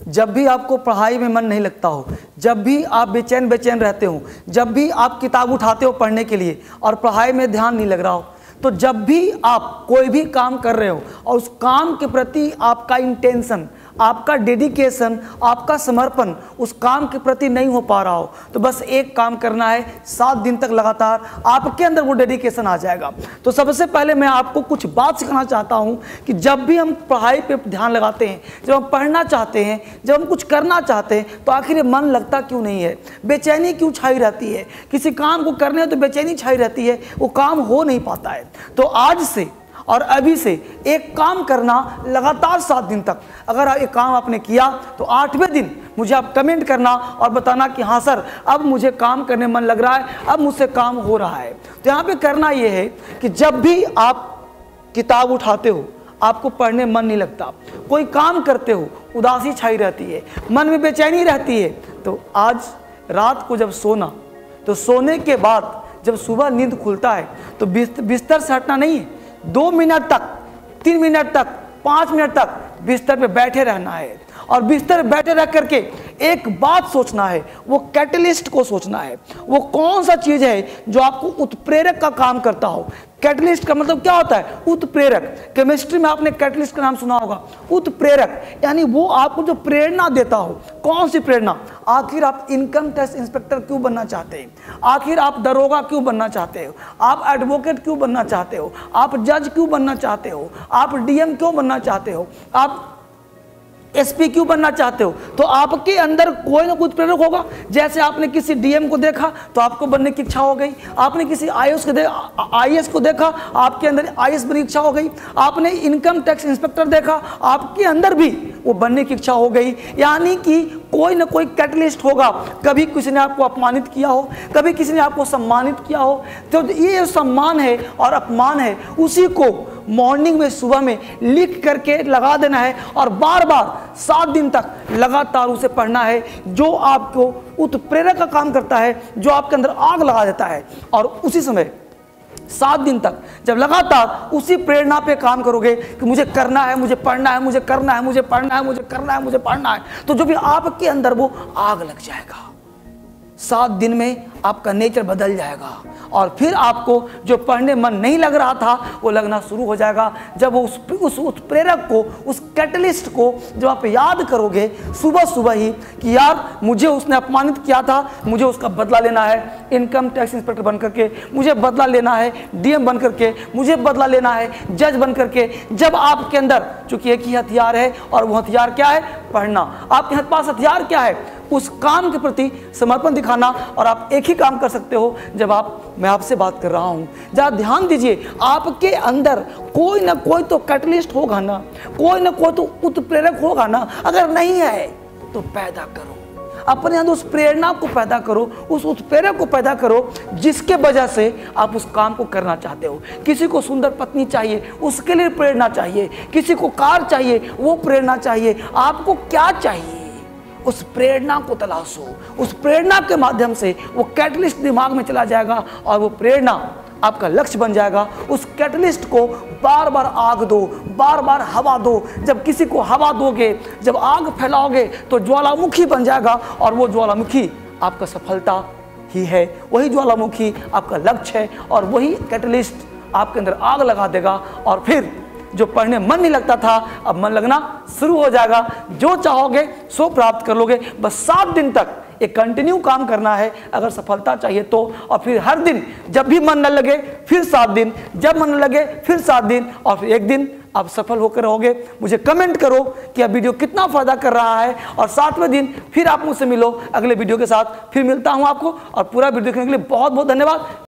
जब भी आपको पढ़ाई में मन नहीं लगता हो, जब भी आप बेचैन बेचैन रहते हो, जब भी आप किताब उठाते हो पढ़ने के लिए और पढ़ाई में ध्यान नहीं लग रहा हो तो जब भी आप कोई भी काम कर रहे हो और उस काम के प्रति आपका इंटेंशन आपका डेडिकेशन आपका समर्पण उस काम के प्रति नहीं हो पा रहा हो तो बस एक काम करना है, सात दिन तक लगातार आपके अंदर वो डेडिकेशन आ जाएगा। तो सबसे पहले मैं आपको कुछ बात सिखाना चाहता हूँ कि जब भी हम पढ़ाई पे ध्यान लगाते हैं, जब हम पढ़ना चाहते हैं, जब हम कुछ करना चाहते हैं तो आखिर मन लगता क्यों नहीं है? बेचैनी क्यों छाई रहती है? किसी काम को करने तो बेचैनी छाई रहती है, वो काम हो नहीं पाता है। तो आज से और अभी से एक काम करना लगातार सात दिन तक। अगर एक काम आपने किया तो आठवें दिन मुझे आप कमेंट करना और बताना कि हाँ सर, अब मुझे काम करने मन लग रहा है, अब मुझसे काम हो रहा है। तो यहाँ पे करना ये है कि जब भी आप किताब उठाते हो, आपको पढ़ने मन नहीं लगता। कोई काम करते हो, उदासी छाई रहती है, मन में बेचैनी रहती है तो आज रात को जब सोना तो सोने के बाद जब सुबह नींद खुलता है तो बिस्तर से हटना नहीं है। दो मिनट तक, तीन मिनट तक, पाँच मिनट तक बिस्तर पे बैठे रहना है। और बिस्तर बैठे रह करके एक बात सोचना है, वो कैटलिस्ट को सोचना है। वो कौन सा चीज़ है जो आपको उत्प्रेरक का काम करता हो? कैटलिस्ट का मतलब क्या होता है? उत्प्रेरक। केमिस्ट्री में आपने कैटलिस्ट का नाम सुना होगा। उत्प्रेरक, यानी वो आपको जो प्रेरणा देता हो, कौन सी प्रेरणा? आखिर आप इनकम टैक्स इंस्पेक्टर क्यों बनना चाहते हैं? आखिर आप दरोगा क्यों बनना चाहते हो? आप एडवोकेट क्यों बनना चाहते हो? आप जज क्यों बनना चाहते हो? आप डीएम क्यों बनना चाहते हो? आप एसपी क्यों बनना चाहते हो? तो आपके अंदर कोई ना कोई प्रेरक होगा। जैसे आपने किसी डीएम को देखा तो आपको बनने की इच्छा हो गई। आपने किसी आईएएस को दे आईएएस को देखा, आपके अंदर आईएएस बनने की इच्छा हो गई। आपने इनकम टैक्स इंस्पेक्टर देखा, आपके अंदर भी वो बनने की इच्छा हो गई। यानी कि कोई ना कोई कैटलिस्ट होगा। कभी किसी ने आपको अपमानित किया हो, कभी किसी ने आपको सम्मानित किया हो तो ये सम्मान है और अपमान है, उसी को मॉर्निंग में, सुबह में लिख करके लगा देना है और बार बार सात दिन तक लगातार उसे पढ़ना है, जो आपको उत्प्रेरक का काम करता है, जो आपके अंदर आग लगा देता है। और उसी समय सात दिन तक। जब लगातार उसी प्रेरणा पे काम करोगे कि मुझे करना है, मुझे पढ़ना है, मुझे करना है, मुझे पढ़ना है, मुझे करना है, मुझे पढ़ना है तो जो भी आपके अंदर वो आग लग जाएगा। सात दिन में आपका नेचर बदल जाएगा। और फिर आपको जो पढ़ने मन नहीं लग रहा था, वो लगना शुरू हो जाएगा। जब उस उस उत्प्रेरक को, उस कैटलिस्ट को जब आप याद करोगे सुबह सुबह ही कि यार, मुझे उसने अपमानित किया था, मुझे उसका बदला लेना है। इनकम टैक्स इंस्पेक्टर बन करके, मुझे बदला लेना है। डीएम बन करके, मुझे बदला लेना है। जज बन करके, जब आपके अंदर, चूँकि एक ही हथियार है, और वो हथियार क्या है? पढ़ना। आपके पास हथियार क्या है? उस काम के प्रति समर्पण दिखाना और आप एक ही काम कर सकते हो। जब आप, मैं आपसे बात कर रहा हूँ, जरा ध्यान दीजिए, आपके अंदर कोई ना कोई तो कैटलिस्ट होगा ना, कोई ना कोई तो उत्प्रेरक होगा ना। अगर नहीं है तो पैदा करो। अपने अंदर उस प्रेरणा को पैदा करो, उस उत्प्रेरक को पैदा करो, जिसके वजह से आप उस काम को करना चाहते हो। किसी को सुंदर पत्नी चाहिए, उसके लिए प्रेरणा चाहिए। किसी को कार चाहिए, वो प्रेरणा चाहिए। आपको क्या चाहिए? उस प्रेरणा को तलाशो उस प्रेरणा के माध्यम से वो कैटलिस्ट दिमाग में चला जाएगा और वो प्रेरणा आपका लक्ष्य बन जाएगा। उस कैटलिस्ट को बार बार आग दो बार बार हवा दो। जब किसी को हवा दोगे, जब आग फैलाओगे तो ज्वालामुखी बन जाएगा और वो ज्वालामुखी आपका सफलता ही है। वही ज्वालामुखी आपका लक्ष्य है और वही कैटलिस्ट आपके अंदर आग लगा देगा और फिर जो पढ़ने मन नहीं लगता था, अब मन लगना शुरू हो जाएगा। जो चाहोगे, सो प्राप्त कर लोगे। बस सात दिन तक एक कंटिन्यू काम करना है। अगर सफलता चाहिए तो। और फिर हर दिन जब भी मन न लगे, फिर सात दिन। जब मन न लगे, फिर सात दिन। और फिर एक दिन आप सफल होकर रहोगे। मुझे कमेंट करो कि अब वीडियो कितना फ़ायदा कर रहा है। और सातवें दिन फिर आप मुझसे मिलो। अगले वीडियो के साथ फिर मिलता हूँ आपको। और पूरा वीडियो देखने के लिए बहुत बहुत धन्यवाद।